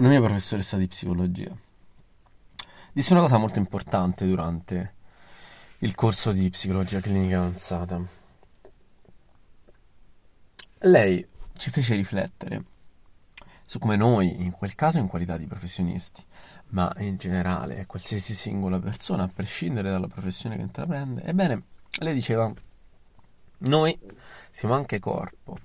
Una mia professoressa di psicologia disse una cosa molto importante durante il corso di psicologia clinica avanzata. Lei ci fece riflettere su come noi, in quel caso in qualità di professionisti, ma in generale qualsiasi singola persona, a prescindere dalla professione che intraprende, ebbene, lei diceva, noi siamo anche corpo.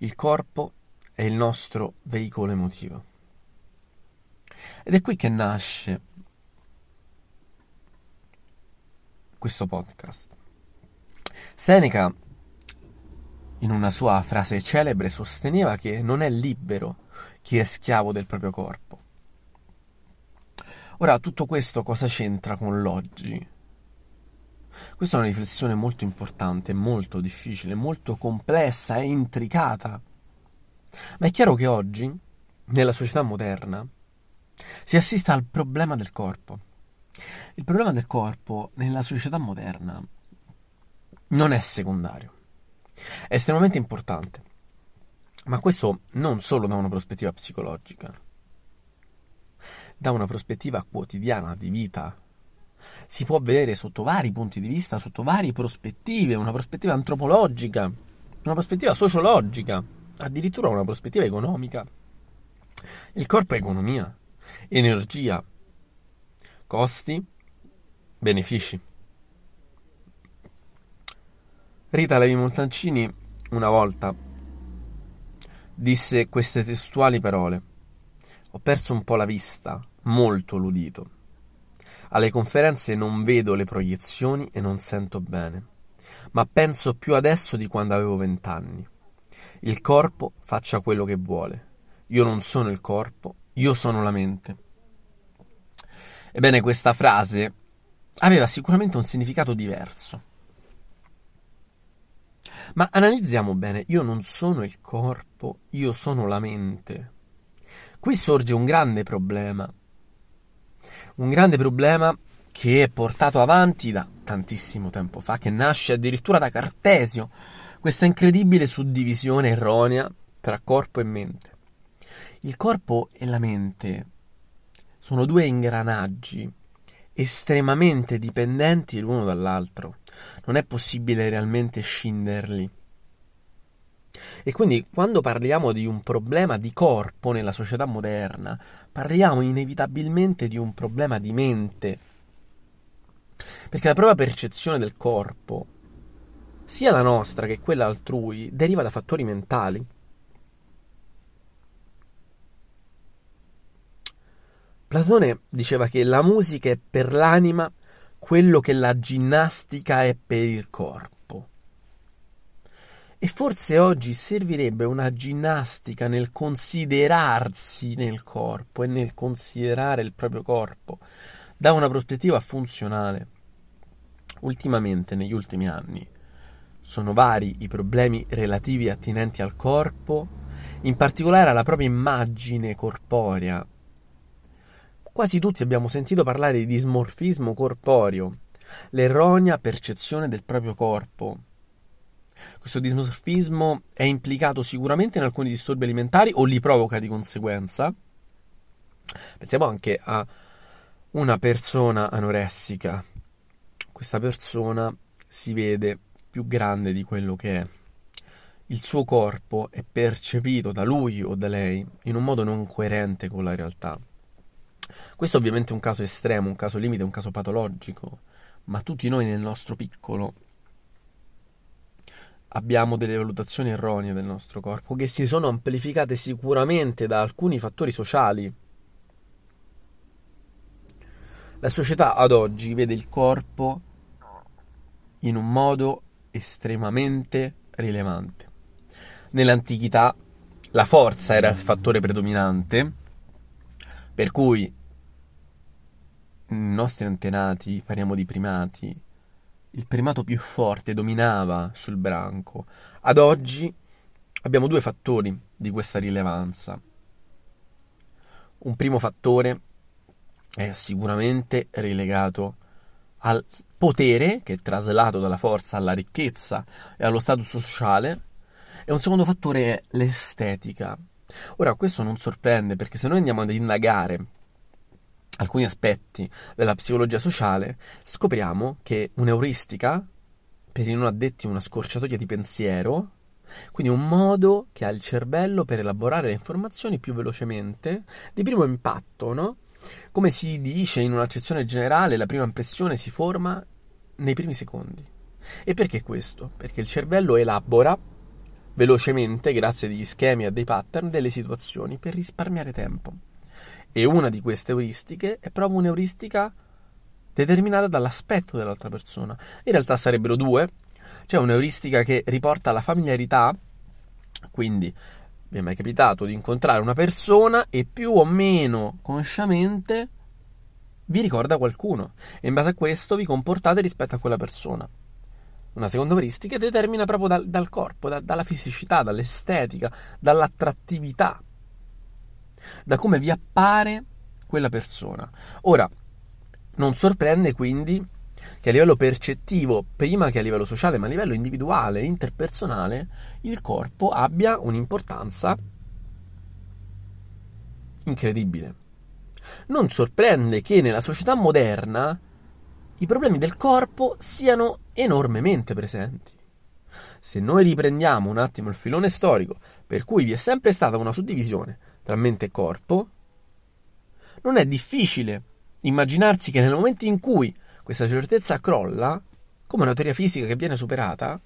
Il corpo è il nostro veicolo emotivo. Ed è qui che nasce questo podcast. Seneca, in una sua frase celebre, sosteneva che non è libero chi è schiavo del proprio corpo. Ora, tutto questo cosa c'entra con l'oggi? Questa è una riflessione molto importante, molto difficile, molto complessa e intricata. Ma è chiaro che oggi, nella società moderna, si assiste al problema del corpo. Il problema del corpo nella società moderna non è secondario, è estremamente importante, ma questo non solo da una prospettiva psicologica, da una prospettiva quotidiana di vita. Si può vedere sotto vari punti di vista, sotto varie prospettive, una prospettiva antropologica, una prospettiva sociologica, addirittura una prospettiva economica. Il corpo è economia, energia, costi, benefici. Rita Levi Montalcini una volta disse queste testuali parole. Ho perso un po' la vista, molto l'udito. Alle conferenze non vedo le proiezioni e non sento bene, ma penso più adesso di quando avevo vent'anni. Il corpo faccia quello che vuole. Io non sono il corpo, io sono la mente. Ebbene, questa frase aveva sicuramente un significato diverso. Ma analizziamo bene, io non sono il corpo, io sono la mente. Qui sorge un grande problema. Un grande problema che è portato avanti da tantissimo tempo fa, che nasce addirittura da Cartesio, questa incredibile suddivisione erronea tra corpo e mente. Il corpo e la mente sono due ingranaggi estremamente dipendenti l'uno dall'altro. Non è possibile realmente scinderli. E quindi quando parliamo di un problema di corpo nella società moderna, parliamo inevitabilmente di un problema di mente. Perché la propria percezione del corpo, sia la nostra che quella altrui, deriva da fattori mentali. Platone diceva che la musica è per l'anima quello che la ginnastica è per il corpo. E forse oggi servirebbe una ginnastica nel considerarsi nel corpo e nel considerare il proprio corpo da una prospettiva funzionale. Ultimamente, negli ultimi anni, sono vari i problemi relativi attinenti al corpo, in particolare alla propria immagine corporea, Quasi tutti abbiamo sentito parlare di dismorfismo corporeo, l'erronea percezione del proprio corpo. Questo dismorfismo è implicato sicuramente in alcuni disturbi alimentari o li provoca di conseguenza. Pensiamo anche a una persona anoressica. Questa persona si vede più grande di quello che è. il suo corpo è percepito da lui o da lei in un modo non coerente con la realtà. Questo ovviamente è un caso estremo, un caso limite, un caso patologico, ma tutti noi nel nostro piccolo abbiamo delle valutazioni erronee del nostro corpo che si sono amplificate sicuramente da alcuni fattori sociali. La società ad oggi vede il corpo in un modo estremamente rilevante. Nell'antichità la forza era il fattore predominante, per cui i nostri antenati, parliamo di primati, il primato più forte dominava sul branco. Ad oggi abbiamo due fattori di questa rilevanza. Un primo fattore è sicuramente relegato al potere che è traslato dalla forza alla ricchezza e allo status sociale e un secondo fattore è l'estetica. Ora questo non sorprende perché se noi andiamo ad indagare alcuni aspetti della psicologia sociale, scopriamo che un'euristica, per i non addetti una scorciatoia di pensiero, quindi un modo che ha il cervello per elaborare le informazioni più velocemente, di primo impatto, no? Come si dice in un'accezione generale, la prima impressione si forma nei primi secondi. E perché questo? Perché il cervello elabora velocemente, grazie a degli schemi e a dei pattern, delle situazioni per risparmiare tempo. E una di queste euristiche è proprio un'euristica determinata dall'aspetto dell'altra persona. In realtà sarebbero due. C'è un'euristica che riporta alla familiarità, quindi vi è mai capitato di incontrare una persona e più o meno consciamente vi ricorda qualcuno e in base a questo vi comportate rispetto a quella persona. Una seconda euristica determina proprio dal, dal corpo, da, dalla fisicità, dall'estetica, dall'attrattività da come vi appare quella persona. Ora, non sorprende quindi che a livello percettivo, prima che a livello sociale, ma a livello individuale, interpersonale, il corpo abbia un'importanza incredibile. Non sorprende che nella società moderna i problemi del corpo siano enormemente presenti. Se noi riprendiamo un attimo il filone storico, per cui vi è sempre stata una suddivisione tra mente e corpo, non è difficile immaginarsi che nel momento in cui questa certezza crolla, come una teoria fisica che viene superata,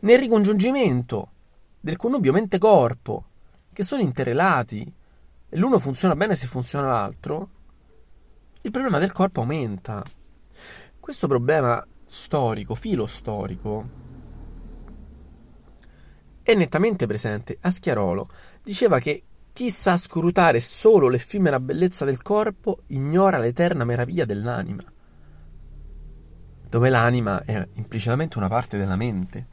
nel ricongiungimento del connubio mente-corpo, che sono interrelati, e l'uno funziona bene se funziona l'altro, il problema del corpo aumenta. Questo problema storico, filo storico, è nettamente presente. A Schiarolo diceva che chi sa scrutare solo l'effimera bellezza del corpo ignora l'eterna meraviglia dell'anima, dove l'anima è implicitamente una parte della mente.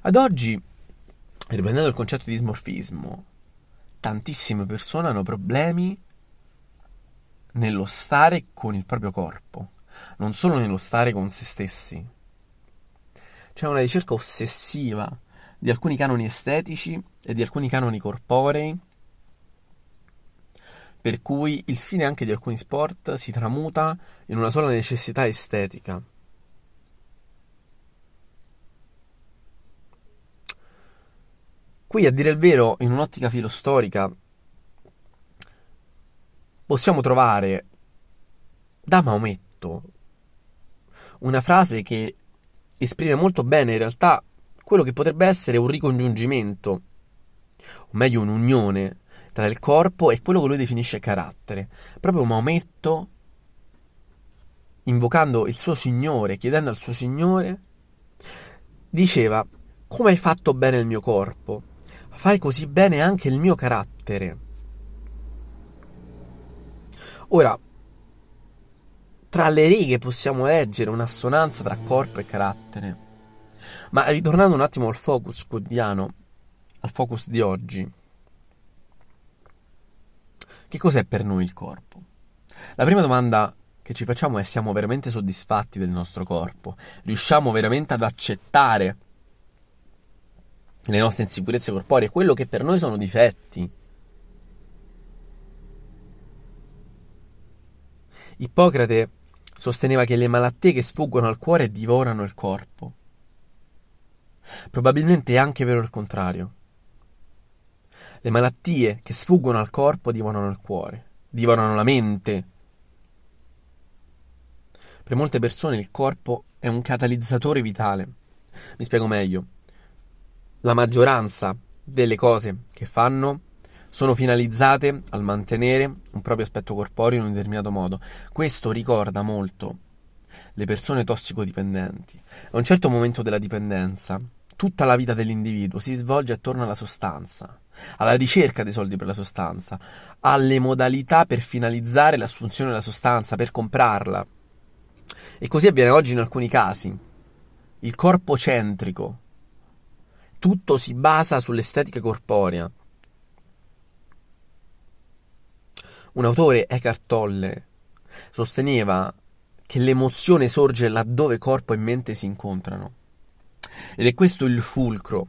Ad oggi, riprendendo il concetto di smorfismo, tantissime persone hanno problemi nello stare con il proprio corpo, non solo nello stare con se stessi. C'è una ricerca ossessiva di alcuni canoni estetici e di alcuni canoni corporei per cui il fine anche di alcuni sport si tramuta in una sola necessità estetica. Qui, a dire il vero, in un'ottica filostorica, possiamo trovare da Maometto una frase che esprime molto bene in realtà quello che potrebbe essere un ricongiungimento, o meglio un'unione tra il corpo e quello che lui definisce carattere. Proprio Maometto, invocando il suo Signore, chiedendo al suo Signore, diceva, come hai fatto bene il mio corpo, fai così bene anche il mio carattere. Ora, tra le righe possiamo leggere un'assonanza tra corpo e carattere. Ma ritornando un attimo al focus quotidiano, al focus di oggi, che cos'è per noi il corpo? La prima domanda che ci facciamo è siamo veramente soddisfatti del nostro corpo? Riusciamo veramente ad accettare le nostre insicurezze corporee, quello che per noi sono difetti? Ippocrate sosteneva che le malattie che sfuggono al cuore divorano il corpo. Probabilmente è anche vero il contrario. Le malattie che sfuggono al corpo divorano il cuore, divorano la mente. Per molte persone il corpo è un catalizzatore vitale. Mi spiego meglio. La maggioranza delle cose che fanno sono finalizzate al mantenere un proprio aspetto corporeo in un determinato modo. Questo ricorda molto le persone tossicodipendenti. A un certo momento della dipendenza, tutta la vita dell'individuo si svolge attorno alla sostanza, alla ricerca dei soldi per la sostanza, alle modalità per finalizzare l'assunzione della sostanza, per comprarla. E così avviene oggi in alcuni casi. Il corpo centrico. Tutto si basa sull'estetica corporea. Un autore, Eckhart Tolle, sosteneva che l'emozione sorge laddove corpo e mente si incontrano. Ed è questo il fulcro.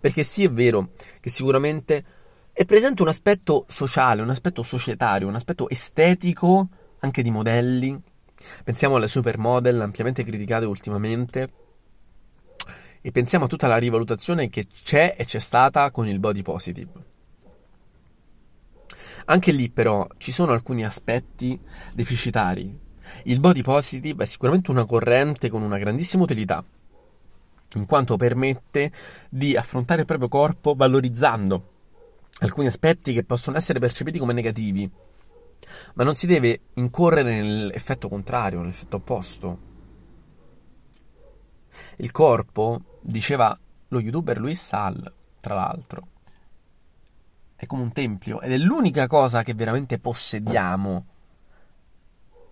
Perché sì, è vero che sicuramente è presente un aspetto sociale, un aspetto societario, un aspetto estetico anche di modelli. Pensiamo alle supermodel ampiamente criticate ultimamente e pensiamo a tutta la rivalutazione che c'è e c'è stata con il body positive. Anche lì però ci sono alcuni aspetti deficitari. Il body positive è sicuramente una corrente con una grandissima utilità, in quanto permette di affrontare il proprio corpo valorizzando alcuni aspetti che possono essere percepiti come negativi, ma non si deve incorrere nell'effetto contrario, nell'effetto opposto. Il corpo, diceva lo youtuber Luis Sal, tra l'altro, è come un tempio ed è l'unica cosa che veramente possediamo.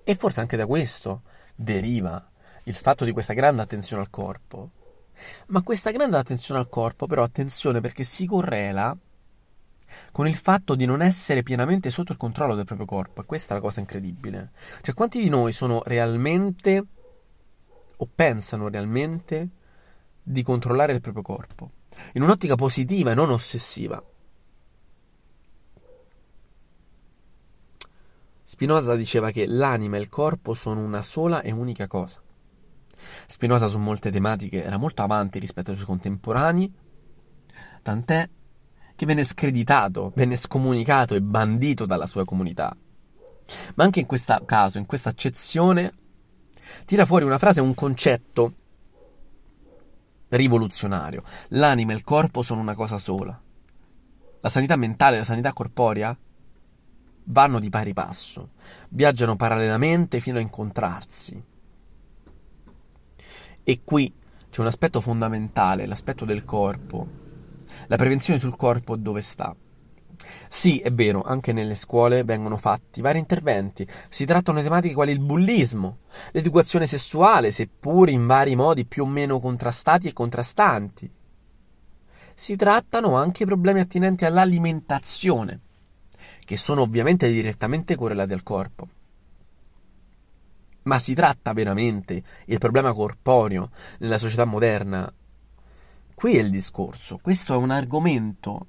E forse anche da questo deriva il fatto di questa grande attenzione al corpo. Ma questa grande attenzione al corpo, però, attenzione perché si correla con il fatto di non essere pienamente sotto il controllo del proprio corpo. E questa è la cosa incredibile. Cioè, quanti di noi sono realmente o pensano realmente di controllare il proprio corpo? In un'ottica positiva e non ossessiva. Spinoza diceva che l'anima e il corpo sono una sola e unica cosa. Spinoza su molte tematiche era molto avanti rispetto ai suoi contemporanei, tant'è che venne screditato, venne scomunicato e bandito dalla sua comunità. Ma anche in questo caso, in questa accezione, tira fuori una frase, un concetto rivoluzionario. L'anima e il corpo sono una cosa sola. La sanità mentale la sanità corporea vanno di pari passo, viaggiano parallelamente fino a incontrarsi. E qui c'è un aspetto fondamentale, l'aspetto del corpo. La prevenzione sul corpo dove sta? Sì, è vero, anche nelle scuole vengono fatti vari interventi. Si trattano di tematiche quali il bullismo, l'educazione sessuale, seppur in vari modi più o meno contrastati e contrastanti. Si trattano anche problemi attinenti all'alimentazione che sono ovviamente direttamente correlati al corpo. Ma si tratta veramente il problema corporeo nella società moderna? Qui è il discorso, questo è un argomento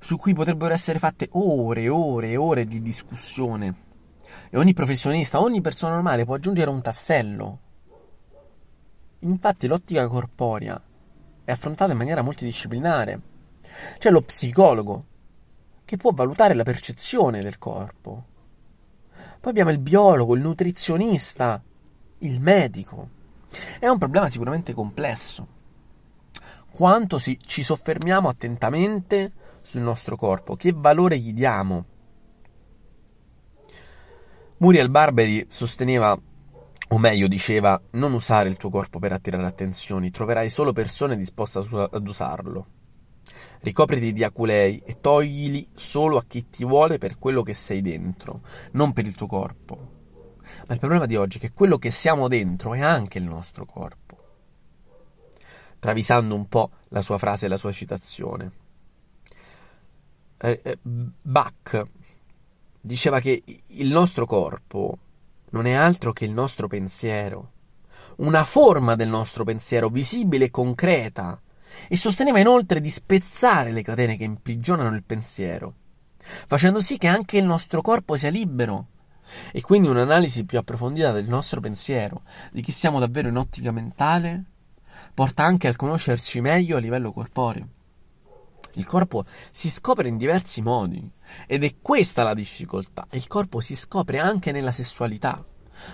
su cui potrebbero essere fatte ore e ore e ore di discussione. E ogni professionista, ogni persona normale può aggiungere un tassello. Infatti l'ottica corporea è affrontata in maniera multidisciplinare. C'è lo psicologo che può valutare la percezione del corpo. Poi abbiamo il biologo, il nutrizionista, il medico. È un problema sicuramente complesso. Quanto si, ci soffermiamo attentamente sul nostro corpo, che valore gli diamo. Muriel Barberi sosteneva, o meglio diceva, non usare il tuo corpo per attirare attenzioni, troverai solo persone disposte ad usarlo. Ricopriti di aculei e toglili solo a chi ti vuole per quello che sei dentro, non per il tuo corpo. Ma il problema di oggi è che quello che siamo dentro è anche il nostro corpo. Travisando un po' la sua frase e la sua citazione. Eh, eh, Bach diceva che il nostro corpo non è altro che il nostro pensiero, una forma del nostro pensiero visibile e concreta, e sosteneva inoltre di spezzare le catene che imprigionano il pensiero, facendo sì che anche il nostro corpo sia libero. E quindi un'analisi più approfondita del nostro pensiero, di chi siamo davvero in ottica mentale, porta anche al conoscerci meglio a livello corporeo. Il corpo si scopre in diversi modi ed è questa la difficoltà. Il corpo si scopre anche nella sessualità.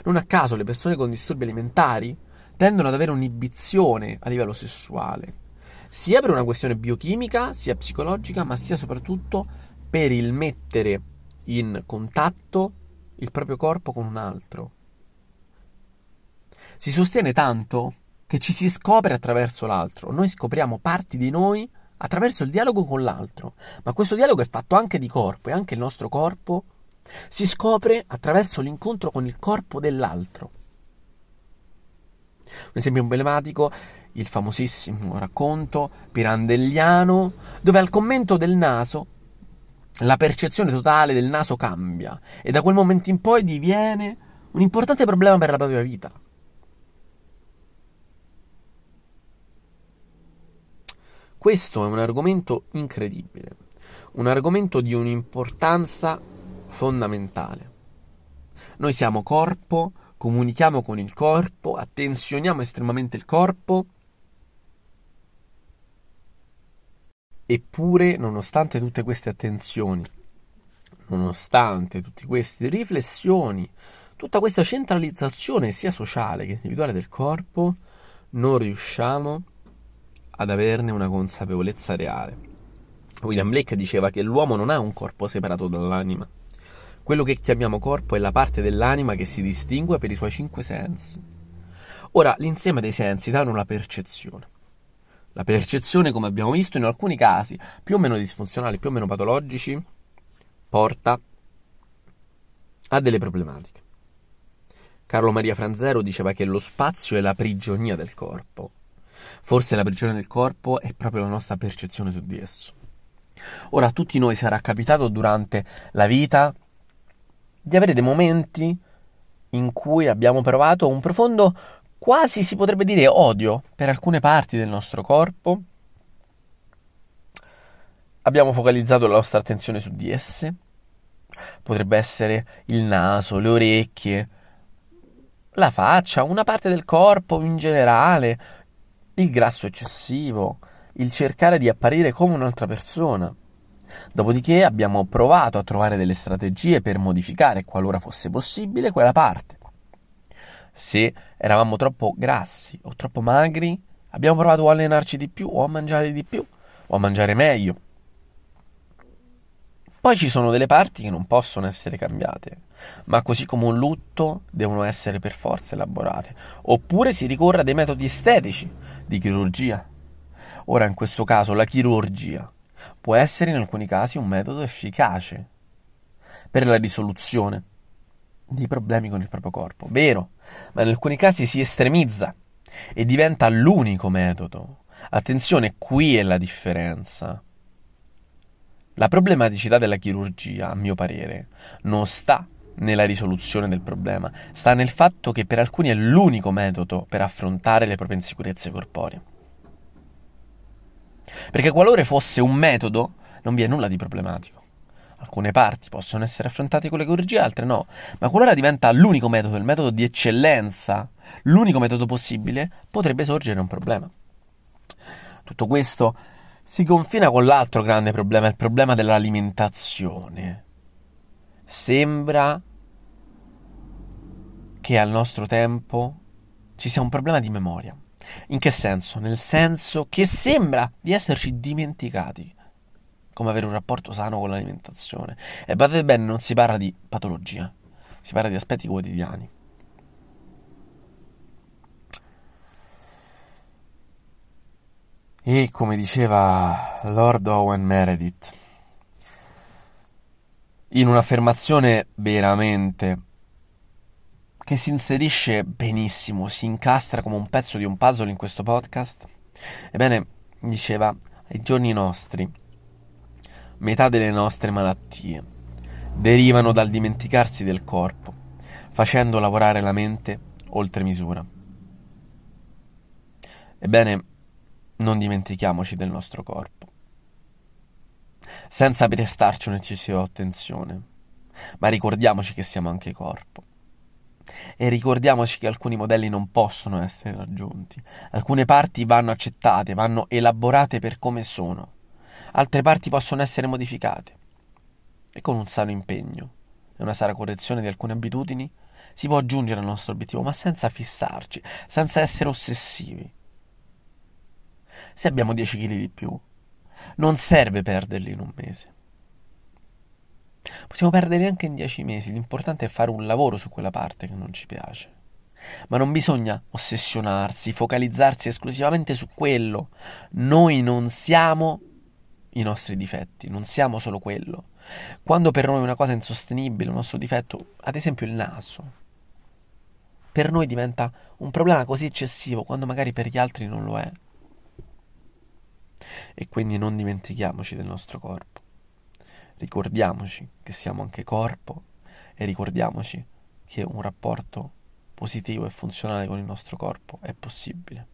Non a caso le persone con disturbi alimentari tendono ad avere un'inibizione a livello sessuale, sia per una questione biochimica, sia psicologica, ma sia soprattutto per il mettere in contatto il proprio corpo con un altro. Si sostiene tanto che ci si scopre attraverso l'altro. Noi scopriamo parti di noi attraverso il dialogo con l'altro, ma questo dialogo è fatto anche di corpo e anche il nostro corpo si scopre attraverso l'incontro con il corpo dell'altro. Un esempio emblematico, il famosissimo racconto pirandelliano, dove al commento del naso la percezione totale del naso cambia e da quel momento in poi diviene un importante problema per la propria vita. Questo è un argomento incredibile, un argomento di un'importanza fondamentale. Noi siamo corpo, comunichiamo con il corpo, attenzioniamo estremamente il corpo, eppure, nonostante tutte queste attenzioni, nonostante tutte queste riflessioni, tutta questa centralizzazione sia sociale che individuale del corpo, non riusciamo ad averne una consapevolezza reale. William Blake diceva che l'uomo non ha un corpo separato dall'anima, quello che chiamiamo corpo è la parte dell'anima che si distingue per i suoi cinque sensi. Ora, l'insieme dei sensi danno la percezione. La percezione, come abbiamo visto, in alcuni casi più o meno disfunzionali, più o meno patologici, porta a delle problematiche. Carlo Maria Franzero diceva che lo spazio è la prigionia del corpo. Forse la prigione del corpo è proprio la nostra percezione su di esso. Ora, a tutti noi sarà capitato durante la vita di avere dei momenti in cui abbiamo provato un profondo, quasi si potrebbe dire, odio per alcune parti del nostro corpo. Abbiamo focalizzato la nostra attenzione su di esse. Potrebbe essere il naso, le orecchie, la faccia, una parte del corpo in generale, il grasso eccessivo, il cercare di apparire come un'altra persona. Dopodiché abbiamo provato a trovare delle strategie per modificare, qualora fosse possibile, quella parte. Se eravamo troppo grassi o troppo magri, abbiamo provato a allenarci di più o a mangiare di più o a mangiare meglio. Poi ci sono delle parti che non possono essere cambiate, ma così come un lutto devono essere per forza elaborate. Oppure si ricorre a dei metodi estetici di chirurgia. Ora, in questo caso, la chirurgia può essere in alcuni casi un metodo efficace per la risoluzione di problemi con il proprio corpo, vero, ma in alcuni casi si estremizza e diventa l'unico metodo. Attenzione, qui è la differenza. La problematicità della chirurgia, a mio parere, non sta nella risoluzione del problema, sta nel fatto che per alcuni è l'unico metodo per affrontare le proprie insicurezze corporee. Perché qualora fosse un metodo, non vi è nulla di problematico. Alcune parti possono essere affrontate con le chirurgie, altre no. Ma qualora diventa l'unico metodo, il metodo di eccellenza, l'unico metodo possibile, potrebbe sorgere un problema. Tutto questo si confina con l'altro grande problema, il problema dell'alimentazione. Sembra che al nostro tempo ci sia un problema di memoria. In che senso? Nel senso che sembra di esserci dimenticati come avere un rapporto sano con l'alimentazione. E badate bene, non si parla di patologia, si parla di aspetti quotidiani. E come diceva Lord Owen Meredith, in un'affermazione veramente che si inserisce benissimo, si incastra come un pezzo di un puzzle in questo podcast. Ebbene, diceva, ai giorni nostri, metà delle nostre malattie. Derivano dal dimenticarsi del corpo, facendo lavorare la mente oltre misura. Ebbene, non dimentichiamoci del nostro corpo, senza prestarci un'eccessiva attenzione, ma ricordiamoci che siamo anche corpo. E ricordiamoci che alcuni modelli non possono essere raggiunti, alcune parti vanno accettate, vanno elaborate per come sono, altre parti possono essere modificate. E con un sano impegno e una sana correzione di alcune abitudini si può giungere al nostro obiettivo, ma senza fissarci, senza essere ossessivi. Se abbiamo 10 kg di più, non serve perderli in un mese. Possiamo perdere anche in 10 mesi, l'importante è fare un lavoro su quella parte che non ci piace. Ma non bisogna ossessionarsi, focalizzarsi esclusivamente su quello. Noi non siamo i nostri difetti, non siamo solo quello. Quando per noi una cosa è insostenibile, un nostro difetto, ad esempio il naso, per noi diventa un problema così eccessivo quando magari per gli altri non lo è. E quindi non dimentichiamoci del nostro corpo. Ricordiamoci che siamo anche corpo e ricordiamoci che un rapporto positivo e funzionale con il nostro corpo è possibile.